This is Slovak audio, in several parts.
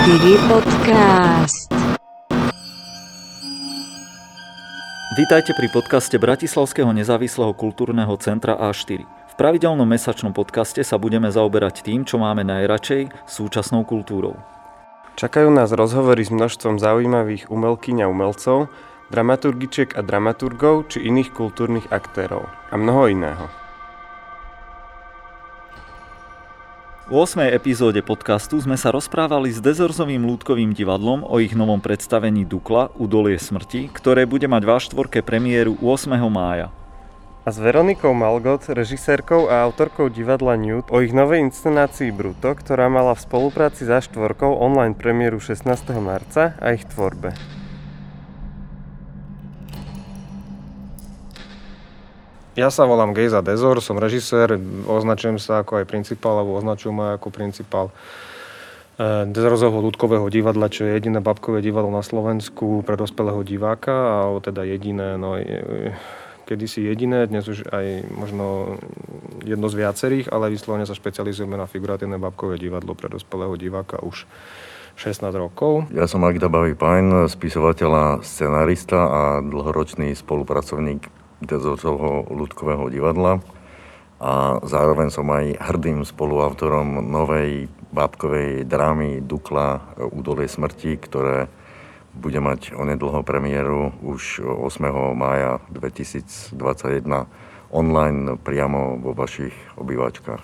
A4 podcast. Vítajte pri podcaste Bratislavského nezávislého kultúrneho centra A4. V pravidelnom mesačnom podcaste sa budeme zaoberať tým, čo máme najradšej, súčasnou kultúrou. Čakajú nás rozhovory s množstvom zaujímavých umelkyň a umelcov, dramaturgičiek a dramaturgov či iných kultúrnych aktérov a mnoho iného. V 8. epizóde podcastu sme sa rozprávali s Dezorzovým lúdkovým divadlom o ich novom predstavení Dukla Udolie smrti, ktoré bude mať vo štvorke premiéru 8. mája. A s Veronikou Malgot, režisérkou a autorkou divadla Newt o ich novej inscenácii Bruto, ktorá mala v spolupráci za štvorkou online premiéru 16. marca a ich tvorbe. Ja sa volám Gejza Dezor, som režisér, označujem sa ako aj principál, alebo označujem ma ako principál eh, Dezorzovho ľudkového divadla, čo je jediné babkové divadlo na Slovensku pre dospelého diváka, a teda jediné, no kedysi jediné, dnes už aj možno jedno z viacerých, ale vyslovene sa špecializujeme na figuratívne babkové divadlo pre dospelého diváka už 16 rokov. Ja som Magda Bavý Pajn, spisovateľ a scenarista a dlhoročný spolupracovník Dezovcovho ľudkového divadla a zároveň som aj hrdým spoluautorom novej bábkovej drámy Dukla Údolie smrti, ktoré bude mať onedlho premiéru už 8. mája 2021 online priamo vo vašich obývačkách.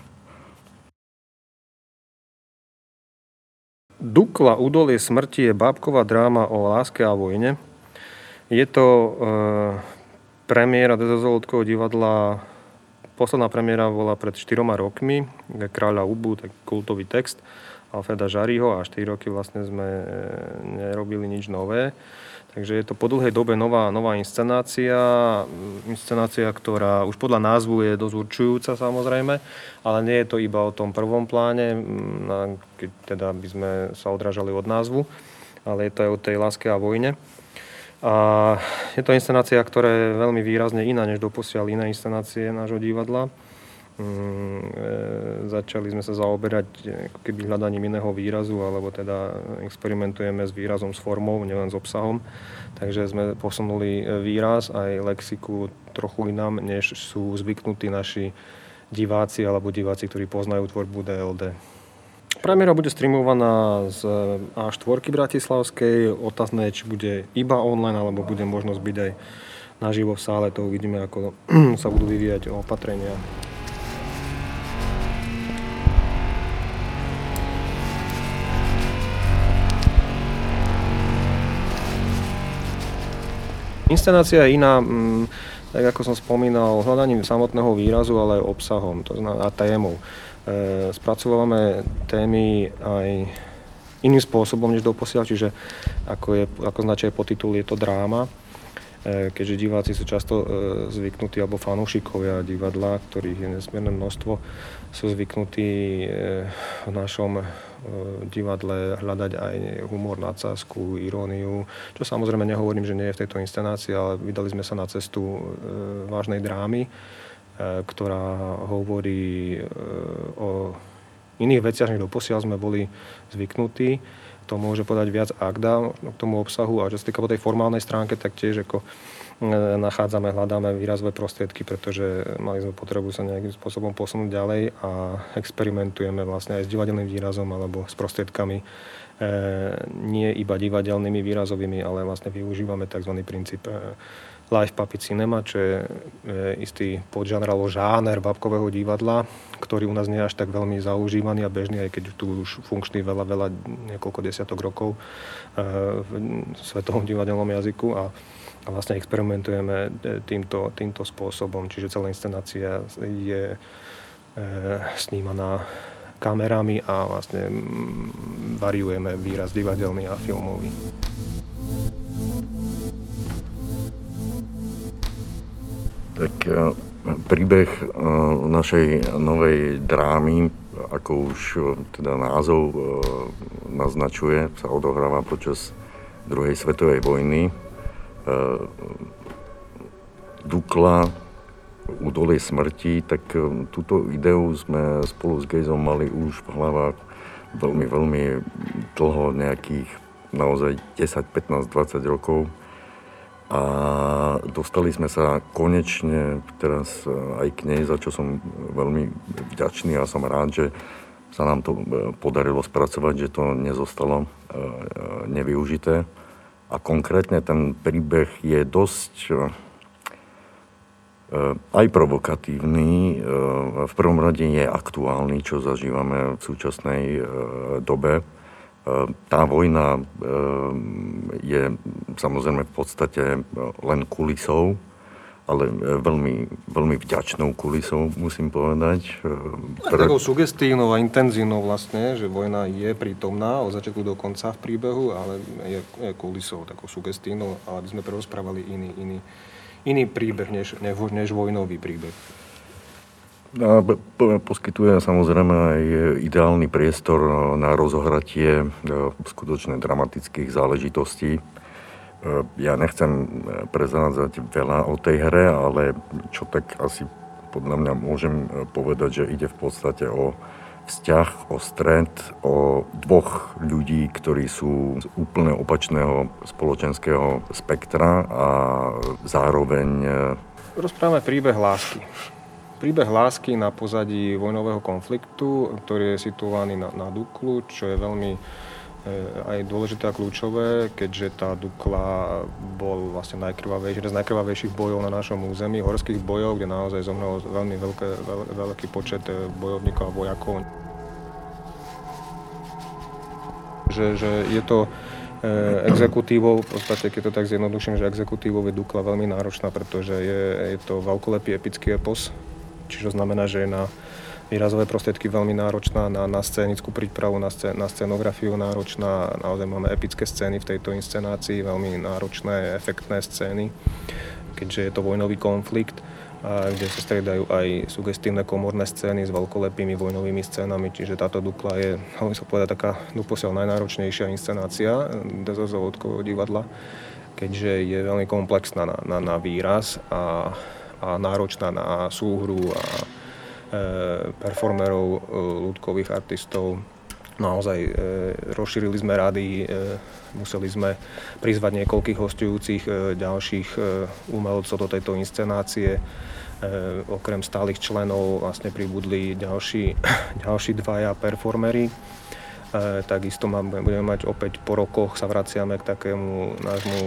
Dukla Údolie smrti je bábková dráma o láske a vojne. Je to Premiéra Dezozolodkovho divadla, posledná premiéra bola pred 4 rokmi, Kráľa Ubu, tak kultový text Alfreda Žariho a 4 roky vlastne sme e, nerobili nič nové. Takže je to po dlhej dobe nová, nová inscenácia, inscenácia, ktorá už podľa názvu je dosť určujúca samozrejme, ale nie je to iba o tom prvom pláne, keď teda by sme sa odrážali od názvu, ale je to aj o tej láske a vojne. A je to inscenácia, ktorá je veľmi výrazne iná než doposiaľ iné inscenácie nášho divadla. Mm, e, začali sme sa zaoberať e, keby hľadaním iného výrazu, alebo teda experimentujeme s výrazom, s formou, nielen s obsahom. Takže sme posunuli e, výraz aj lexiku trochu inám, než sú zvyknutí naši diváci alebo diváci, ktorí poznajú tvorbu DLD. Premiéra bude streamovaná z A4 Bratislavskej. Otázne je, či bude iba online, alebo bude možnosť byť aj naživo v sále. To uvidíme, ako sa budú vyvíjať opatrenia. Inscenácia je iná, mm, tak ako som spomínal, hľadaním samotného výrazu, ale aj obsahom to a témou. E, spracovávame témy aj iným spôsobom než doposiaľ, čiže ako, je, ako značuje podtitul, je to dráma, e, keďže diváci sú často e, zvyknutí, alebo fanúšikovia divadla, ktorých je nesmierne množstvo, sú zvyknutí v našom divadle hľadať aj humor, nadsázku, iróniu, čo samozrejme nehovorím, že nie je v tejto inscenácii, ale vydali sme sa na cestu vážnej drámy, ktorá hovorí e, o iných veciach, než doposiaľ sme boli zvyknutí. To môže podať viac Agda k tomu obsahu a čo sa týka po tej formálnej stránke, tak tiež ako e, nachádzame, hľadáme výrazové prostriedky, pretože mali sme potrebu sa nejakým spôsobom posunúť ďalej a experimentujeme vlastne aj s divadelným výrazom alebo s prostriedkami nie iba divadelnými výrazovými, ale vlastne využívame tzv. princíp live puppet cinema, čo je istý podžanr žáner babkového divadla, ktorý u nás nie je až tak veľmi zaužívaný a bežný, aj keď tu už funkčný veľa, veľa, niekoľko desiatok rokov e, v svetovom divadelnom jazyku a, a vlastne experimentujeme e, týmto, týmto spôsobom, čiže celá inscenácia je e, snímaná kamerami a vlastne variujeme výraz divadelný a filmový. Tak e, príbeh e, našej novej drámy, ako už e, teda názov naznačuje, sa odohráva počas druhej svetovej vojny. Dukla, údolie smrti, tak túto ideu sme spolu s Gejzom mali už v hlavách veľmi, veľmi dlho, nejakých naozaj 10, 15, 20 rokov. A dostali sme sa konečne teraz aj k nej, za čo som veľmi vďačný a som rád, že sa nám to podarilo spracovať, že to nezostalo nevyužité. A konkrétne ten príbeh je dosť aj provokatívny. V prvom rade je aktuálny, čo zažívame v súčasnej dobe tá vojna je samozrejme v podstate len kulisou, ale veľmi, veľmi vďačnou kulisou, musím povedať. Pre... Takou sugestívnou a intenzívnou vlastne, že vojna je prítomná od začiatku do konca v príbehu, ale je, je kulisou, takou sugestívnou, ale aby sme prerozprávali iný, iný, iný príbeh, než, než vojnový príbeh. A poskytuje samozrejme aj ideálny priestor na rozohratie e, skutočne dramatických záležitostí. E, ja nechcem e, prezádzať veľa o tej hre, ale čo tak asi podľa mňa môžem povedať, že ide v podstate o vzťah, o stred, o dvoch ľudí, ktorí sú z úplne opačného spoločenského spektra a zároveň... Rozprávame príbeh lásky. Príbeh lásky na pozadí vojnového konfliktu, ktorý je situovaný na, na Duklu, čo je veľmi e, aj dôležité a kľúčové, keďže tá Dukla bol vlastne najkrvavejší, jeden z najkrvavejších bojov na našom území, horských bojov, kde naozaj zomrel veľmi veľké, veľ, veľký počet e, bojovníkov a vojakov. Že, že je to e, exekutívou, v podstate keď to tak zjednoduším, že exekutívou je Dukla veľmi náročná, pretože je, je to veľkolepý epický epos, čiže znamená, že je na výrazové prostriedky veľmi náročná, na, na scénickú prípravu, na, scén, na scenografiu náročná, naozaj máme epické scény v tejto inscenácii, veľmi náročné, efektné scény, keďže je to vojnový konflikt, a kde sa striedajú aj sugestívne komorné scény s veľkolepými vojnovými scénami, čiže táto Dukla je, hovorím sa povedať, taká doposiaľ najnáročnejšia inscenácia Dezozovodkového divadla, keďže je veľmi komplexná na, na, na výraz a a náročná na súhru a e, performerov, e, ľudkových artistov. Naozaj e, rozšírili sme rady, museli sme prizvať niekoľkých hostujúcich ďalších umelcov do tejto inscenácie. Okrem stálych členov vlastne pribudli ďalší, ďalší dvaja performery. Takisto budeme mať opäť po rokoch sa vraciame k takému nášmu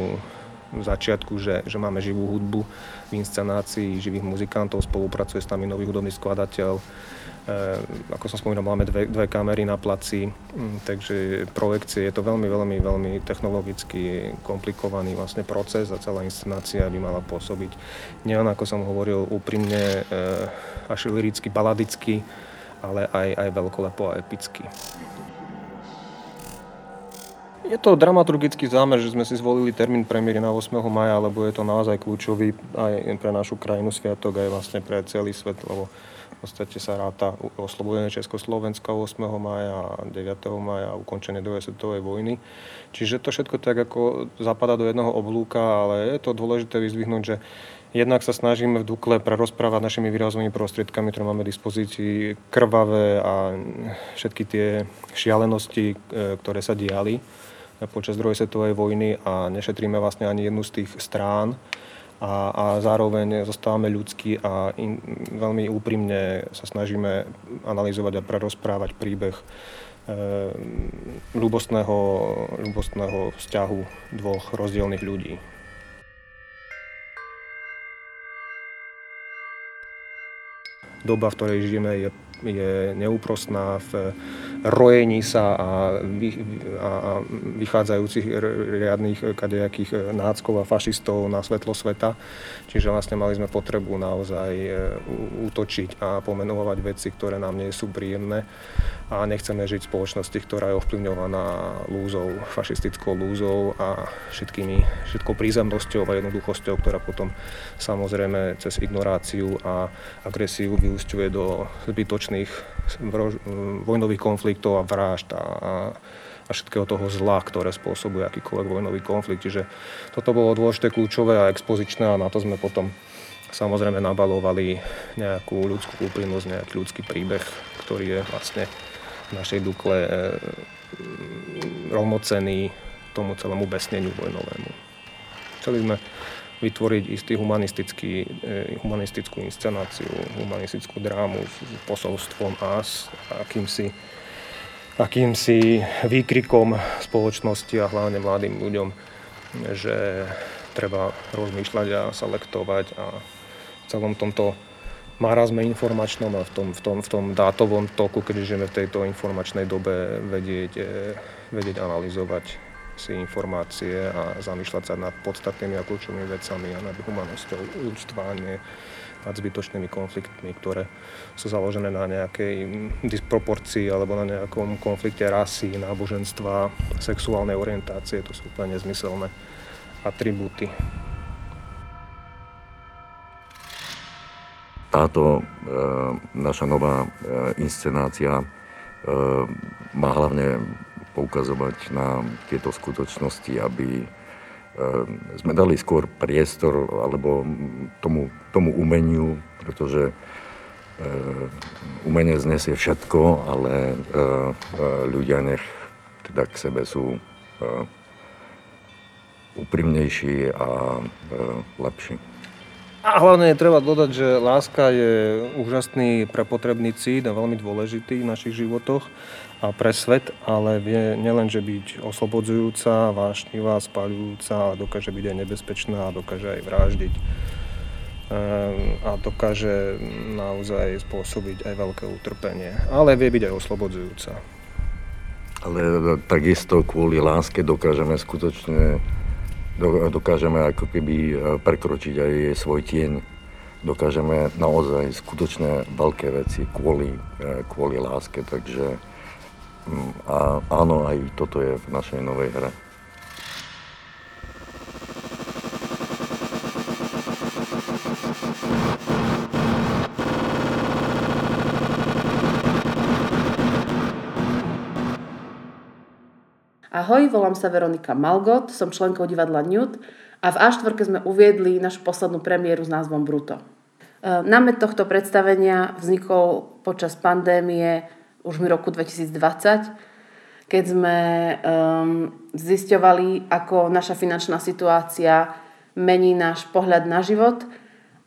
začiatku, že, že máme živú hudbu v inscenácii živých muzikantov, spolupracuje s nami nový hudobný skladateľ. E, ako som spomínal, máme dve, dve kamery na placi, takže projekcie je to veľmi, veľmi, veľmi technologicky komplikovaný vlastne proces a celá inscenácia by mala pôsobiť nielen, ako som hovoril, úprimne e, až liricky, baladicky, ale aj, aj veľkolepo a epicky. Je to dramaturgický zámer, že sme si zvolili termín premiéry na 8. maja, lebo je to naozaj kľúčový aj pre našu krajinu sviatok, aj vlastne pre celý svet, lebo v podstate sa ráta oslobodenie Československa 8. maja a 9. maja a ukončenie druhej svetovej vojny. Čiže to všetko tak ako zapadá do jedného oblúka, ale je to dôležité vyzvihnúť, že Jednak sa snažíme v Dukle prerozprávať našimi výrazovými prostriedkami, ktoré máme v dispozícii, krvavé a všetky tie šialenosti, e, ktoré sa diali počas druhej svetovej vojny a nešetríme vlastne ani jednu z tých strán a, a zároveň zostávame ľudskí a in, veľmi úprimne sa snažíme analyzovať a prerozprávať príbeh e, ľubostného, vzťahu dvoch rozdielných ľudí. Doba, v ktorej žijeme, je, je neúprostná v rojení sa a, vy, a vychádzajúcich riadných kadejakých náckov a fašistov na svetlo sveta. Čiže vlastne mali sme potrebu naozaj e, útočiť a pomenovať veci, ktoré nám nie sú príjemné a nechceme žiť v spoločnosti, ktorá je ovplyvňovaná lúzou, fašistickou lúzou a všetkými, všetkou prízemnosťou a jednoduchosťou, ktorá potom samozrejme cez ignoráciu a agresiu vyústiuje do zbytočných vojnových konfliktov a vražd a, a všetkého toho zla, ktoré spôsobuje akýkoľvek vojnový konflikt. Čiže toto bolo dôležité, kľúčové a expozičné a na to sme potom samozrejme nabalovali nejakú ľudskú úprimnosť, nejaký ľudský príbeh, ktorý je vlastne v našej Dukle e, rovnocený tomu celému besneniu vojnovému. Chceli sme vytvoriť istý humanistický, e, humanistickú inscenáciu, humanistickú drámu s posolstvom a s akýmsi, akýmsi výkrikom spoločnosti a hlavne mladým ľuďom, že treba rozmýšľať a selektovať a v celom tomto marazme informačnom a v tom, v tom, v tom dátovom toku, keď žijeme v tejto informačnej dobe, vedieť, e, vedieť analyzovať si informácie a zamýšľať sa nad podstatnými a kľúčovými vecami a nad humanosťou ľudstva, nie nad zbytočnými konfliktmi, ktoré sú založené na nejakej disproporcii alebo na nejakom konflikte rasy, náboženstva, sexuálnej orientácie. To sú úplne nezmyselné atribúty. Táto e, naša nová e, inscenácia e, má hlavne poukazovať na tieto skutočnosti, aby eh, sme dali skôr priestor alebo tomu, tomu umeniu, pretože eh, umenie znesie všetko, ale eh, ľudia nech teda k sebe sú úprimnejší a lepší. A hlavne je treba dodať, že láska je úžasný prepotrebný cít a veľmi dôležitý v našich životoch a pre svet, ale vie nielenže byť oslobodzujúca, vášnivá, spáľujúca, ale dokáže byť aj nebezpečná a dokáže aj vraždiť ehm, a dokáže naozaj spôsobiť aj veľké utrpenie, ale vie byť aj oslobodzujúca. Ale takisto kvôli láske dokážeme skutočne dokážeme ako keby e, prekročiť aj svoj tieň. Dokážeme naozaj skutočné veľké veci kvôli, e, kvôli láske, takže a áno, aj toto je v našej novej hre. Ahoj, volám sa Veronika Malgot, som členkou divadla Newt a v A4 sme uviedli našu poslednú premiéru s názvom Bruto. E, námet tohto predstavenia vznikol počas pandémie už v roku 2020, keď sme um, zisťovali, ako naša finančná situácia mení náš pohľad na život.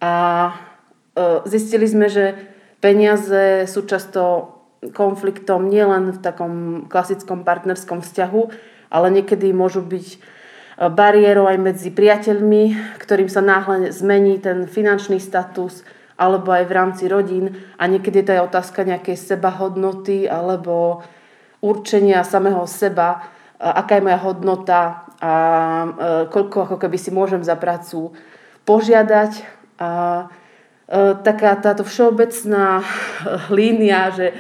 A uh, zistili sme, že peniaze sú často konfliktom nielen v takom klasickom partnerskom vzťahu, ale niekedy môžu byť e, bariérou aj medzi priateľmi, ktorým sa náhle zmení ten finančný status, alebo aj v rámci rodín a niekedy to je otázka nejakej sebahodnoty alebo určenia samého seba, aká je moja hodnota a koľko ako keby si môžem za prácu požiadať. A taká táto všeobecná línia, že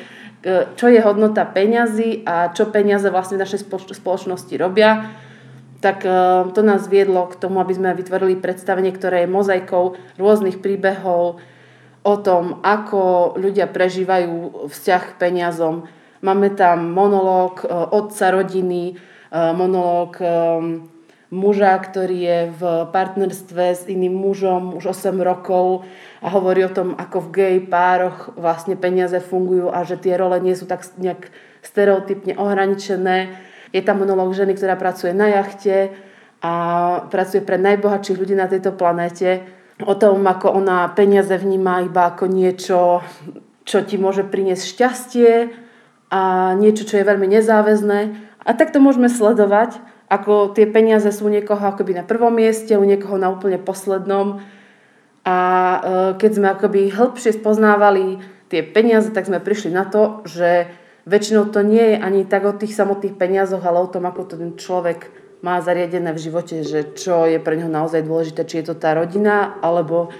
čo je hodnota peňazí a čo peniaze vlastne v našej spoločnosti robia, tak to nás viedlo k tomu, aby sme vytvorili predstavenie, ktoré je mozaikou rôznych príbehov, o tom, ako ľudia prežívajú vzťah k peniazom. Máme tam monológ e, otca rodiny, e, monológ e, muža, ktorý je v partnerstve s iným mužom už 8 rokov a hovorí o tom, ako v gay pároch vlastne peniaze fungujú a že tie role nie sú tak nejak stereotypne ohraničené. Je tam monológ ženy, ktorá pracuje na jachte a pracuje pre najbohatších ľudí na tejto planéte o tom, ako ona peniaze vníma iba ako niečo, čo ti môže priniesť šťastie a niečo, čo je veľmi nezáväzné. A takto môžeme sledovať, ako tie peniaze sú u niekoho akoby na prvom mieste, u niekoho na úplne poslednom. A e, keď sme akoby hĺbšie spoznávali tie peniaze, tak sme prišli na to, že väčšinou to nie je ani tak o tých samotných peniazoch, ale o tom, ako to ten človek má zariadené v živote, že čo je pre neho naozaj dôležité, či je to tá rodina, alebo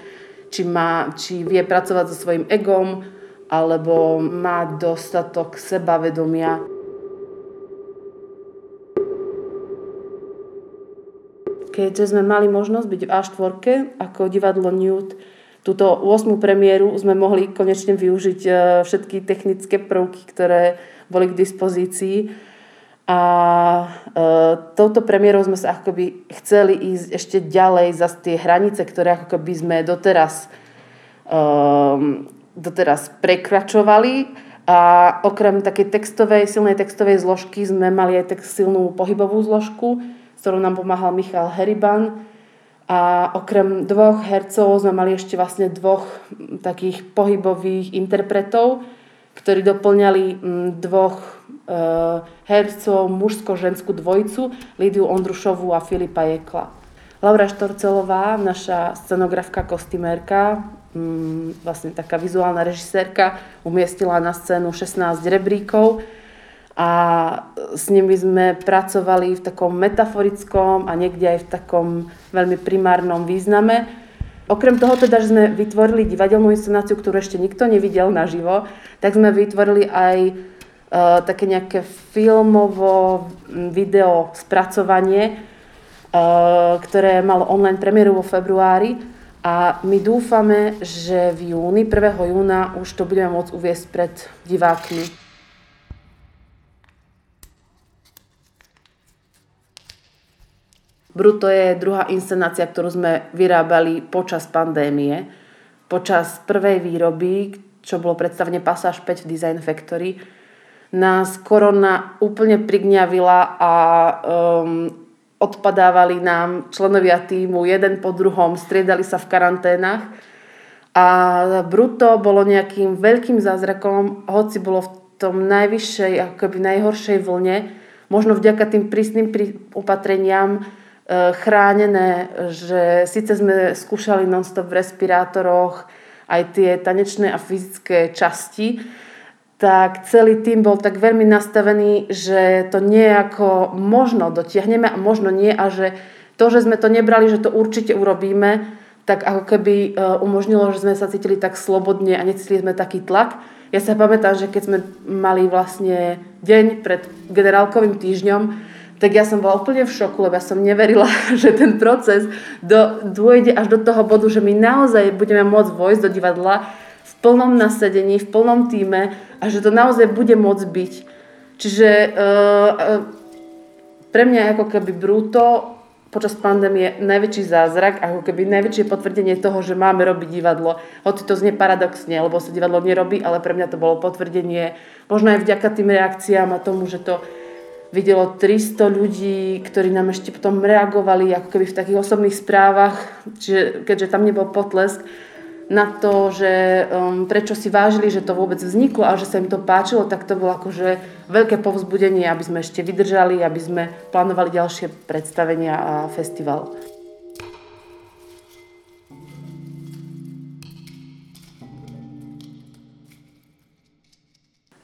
či, má, či vie pracovať so svojím egom, alebo má dostatok sebavedomia. Keďže sme mali možnosť byť v A4 ako divadlo Newt, túto 8. premiéru sme mohli konečne využiť e, všetky technické prvky, ktoré boli k dispozícii a e, touto premiérou sme sa akoby chceli ísť ešte ďalej za tie hranice, ktoré ako keby sme doteraz, e, doteraz prekračovali A okrem takej textovej, silnej textovej zložky sme mali aj tak silnú pohybovú zložku, s ktorou nám pomáhal Michal Heriban. A okrem dvoch hercov sme mali ešte vlastne dvoch takých pohybových interpretov, ktorí doplňali dvoch e, hercov, mužsko-ženskú dvojicu, Lidiu Ondrušovú a Filipa Jekla. Laura Štorcelová, naša scenografka, kostymérka, mm, vlastne taká vizuálna režisérka, umiestnila na scénu 16 rebríkov a s nimi sme pracovali v takom metaforickom a niekde aj v takom veľmi primárnom význame. Okrem toho teda, že sme vytvorili divadelnú inscenáciu, ktorú ešte nikto nevidel naživo, tak sme vytvorili aj uh, také nejaké filmovo video spracovanie, Eh, ktoré malo online premiéru vo februári a my dúfame, že v júni, 1. júna už to budeme môcť uviesť pred divákmi. Bruto je druhá inscenácia, ktorú sme vyrábali počas pandémie. Počas prvej výroby, čo bolo predstavenie Passage 5 v Design Factory, nás korona úplne prigňavila a um, odpadávali nám členovia týmu jeden po druhom, striedali sa v karanténach. A Bruto bolo nejakým veľkým zázrakom, hoci bolo v tom najvyššej, akoby najhoršej vlne, možno vďaka tým prísnym opatreniam chránené, že síce sme skúšali non-stop v respirátoroch aj tie tanečné a fyzické časti, tak celý tým bol tak veľmi nastavený, že to nejako možno dotiahneme a možno nie a že to, že sme to nebrali, že to určite urobíme, tak ako keby e, umožnilo, že sme sa cítili tak slobodne a necítili sme taký tlak. Ja sa pamätám, že keď sme mali vlastne deň pred generálkovým týždňom, tak ja som bola úplne v šoku, lebo ja som neverila, že ten proces do, dôjde až do toho bodu, že my naozaj budeme môcť vojsť do divadla v plnom nasadení, v plnom týme a že to naozaj bude môcť byť. Čiže uh, pre mňa ako keby brúto počas pandémie najväčší zázrak, ako keby najväčšie potvrdenie toho, že máme robiť divadlo. Hoci to znie paradoxne, lebo sa divadlo nerobí, ale pre mňa to bolo potvrdenie, možno aj vďaka tým reakciám a tomu, že to videlo 300 ľudí, ktorí nám ešte potom reagovali ako keby v takých osobných správach, čiže, keďže tam nebol potlesk, na to, že um, prečo si vážili, že to vôbec vzniklo a že sa im to páčilo, tak to bolo akože veľké povzbudenie, aby sme ešte vydržali, aby sme plánovali ďalšie predstavenia a festival.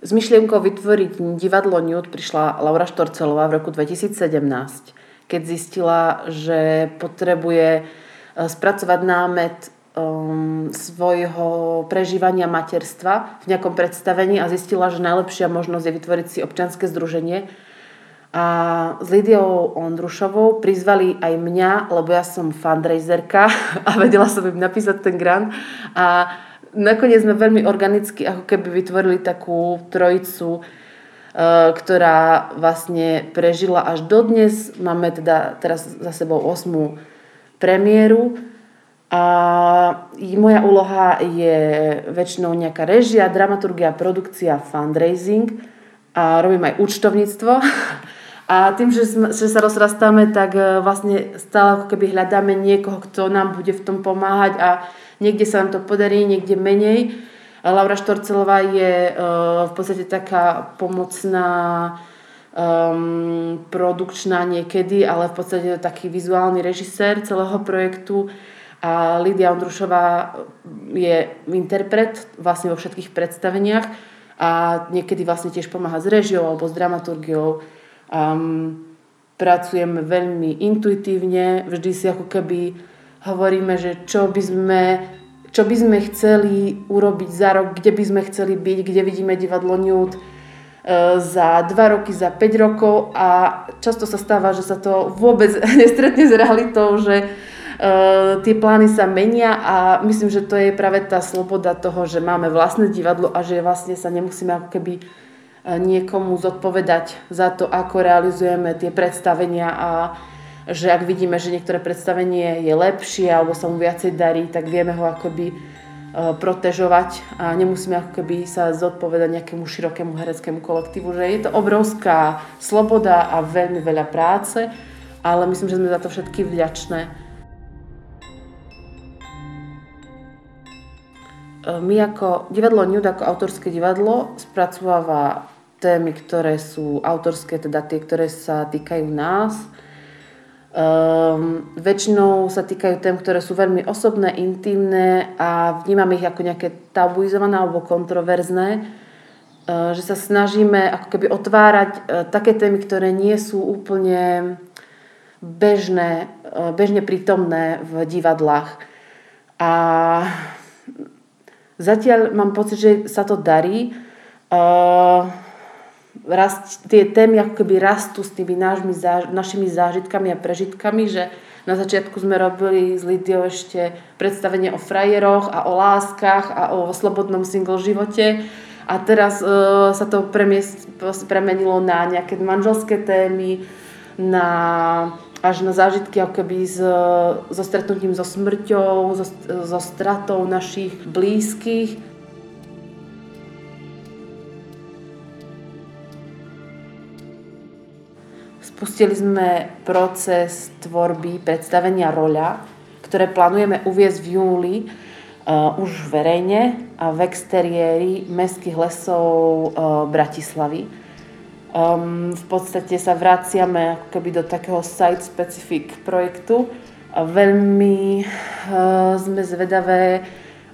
S myšlienkou vytvoriť divadlo Nude prišla Laura Štorcelová v roku 2017, keď zistila, že potrebuje uh, spracovať námet um, svojho prežívania materstva v nejakom predstavení a zistila, že najlepšia možnosť je vytvoriť si občianske združenie. A s Lidiou Ondrušovou prizvali aj mňa, lebo ja som fundraiserka a vedela som im napísať ten grant. A nakoniec sme veľmi organicky ako keby vytvorili takú trojicu, uh, ktorá vlastne prežila až dodnes. Máme teda teraz za sebou 8. premiéru a moja úloha je väčšinou nejaká režia, dramaturgia, produkcia, fundraising a robím aj účtovníctvo. A tým, že, sme, že sa rozrastáme, tak e, vlastne stále ako keby hľadáme niekoho, kto nám bude v tom pomáhať a niekde sa nám to podarí, niekde menej. Laura Štorcelová je uh, v podstate taká pomocná um, produkčná niekedy, ale v podstate taký vizuálny režisér celého projektu a Lídia Ondrušová je interpret vlastne vo všetkých predstaveniach a niekedy vlastne tiež pomáha s režiou alebo s dramaturgiou. Um, pracujeme veľmi intuitívne, vždy si ako keby hovoríme, že čo by sme čo by sme chceli urobiť za rok, kde by sme chceli byť, kde vidíme divadlo Nude e, za 2 roky, za 5 rokov a často sa stáva, že sa to vôbec nestretne s realitou, že Uh, tie plány sa menia a myslím, že to je práve tá sloboda toho, že máme vlastné divadlo a že vlastne sa nemusíme ako keby uh, niekomu zodpovedať za to, ako realizujeme tie predstavenia a že ak vidíme, že niektoré predstavenie je lepšie alebo sa mu viacej darí, tak vieme ho akoby protežovať a nemusíme ako keby sa zodpovedať nejakému širokému hereckému kolektívu, že je to obrovská sloboda a veľmi veľa práce, ale myslím, že sme za to všetky vďačné. My ako divadlo Nude, ako autorské divadlo, spracováva témy, ktoré sú autorské, teda tie, ktoré sa týkajú nás. Um, väčšinou sa týkajú tém, ktoré sú veľmi osobné, intimné a vnímame ich ako nejaké tabuizované alebo kontroverzné. Uh, že sa snažíme ako keby otvárať uh, také témy, ktoré nie sú úplne bežné, uh, bežne prítomné v divadlách. A zatiaľ mám pocit, že sa to darí. Uh, rast, tie témy ako keby rastú s tými našimi, našimi zážitkami a prežitkami, že na začiatku sme robili s Lidiou ešte predstavenie o frajeroch a o láskach a o slobodnom single živote. A teraz uh, sa to premiest, premenilo na nejaké manželské témy, na, až na zážitky ako keby s, so stretnutím so smrťou, so, so stratou našich blízkych. Spustili sme proces tvorby predstavenia roľa, ktoré plánujeme uviezť v júli uh, už verejne a v exteriéri mestských lesov uh, Bratislavy. Um, v podstate sa vraciame ako keby do takého site-specific projektu. A veľmi uh, sme zvedavé,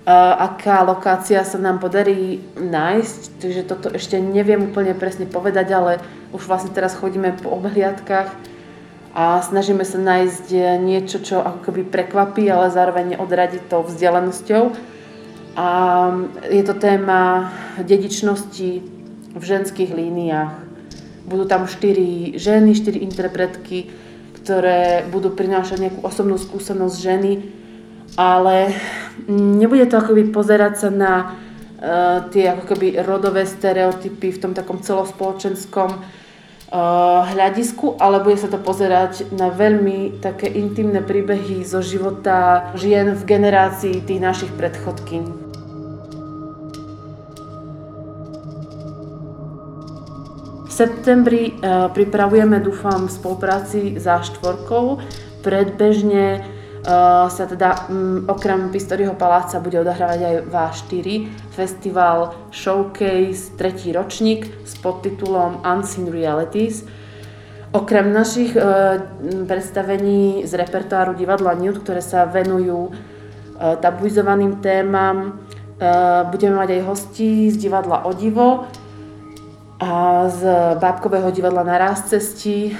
aká lokácia sa nám podarí nájsť, takže toto ešte neviem úplne presne povedať, ale už vlastne teraz chodíme po obhliadkách a snažíme sa nájsť niečo, čo ako keby prekvapí, ale zároveň odradiť tou vzdialenosťou. A je to téma dedičnosti v ženských líniách. Budú tam štyri ženy, štyri interpretky, ktoré budú prinášať nejakú osobnú skúsenosť ženy, ale nebude to akoby pozerať sa na uh, tie ako keby rodové stereotypy v tom takom celospoločenskom uh, hľadisku, ale bude sa to pozerať na veľmi také intimné príbehy zo života žien v generácii tých našich predchodkyň. V septembri uh, pripravujeme, dúfam, v spolupráci za štvorkou predbežne sa teda um, okrem Pistoriho paláca bude odohrávať aj V4, festival Showcase, tretí ročník s podtitulom Unseen Realities. Okrem našich uh, predstavení z repertoáru divadla Nude, ktoré sa venujú uh, tabuizovaným témam, uh, budeme mať aj hostí z divadla Odivo a z Bábkového divadla na Rás cesti.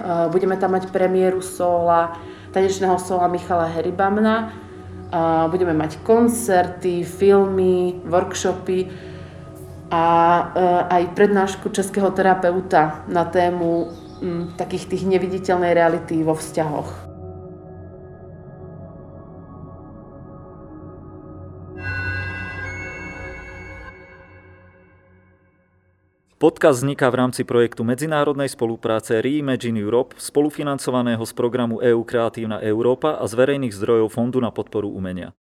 Uh, budeme tam mať premiéru sola tanečného sola Michala Heribamna. Budeme mať koncerty, filmy, workshopy a e, aj prednášku českého terapeuta na tému takých tých neviditeľnej reality vo vzťahoch. Podcast vzniká v rámci projektu medzinárodnej spolupráce Reimagine Europe, spolufinancovaného z programu EU Kreatívna Európa a z verejných zdrojov Fondu na podporu umenia.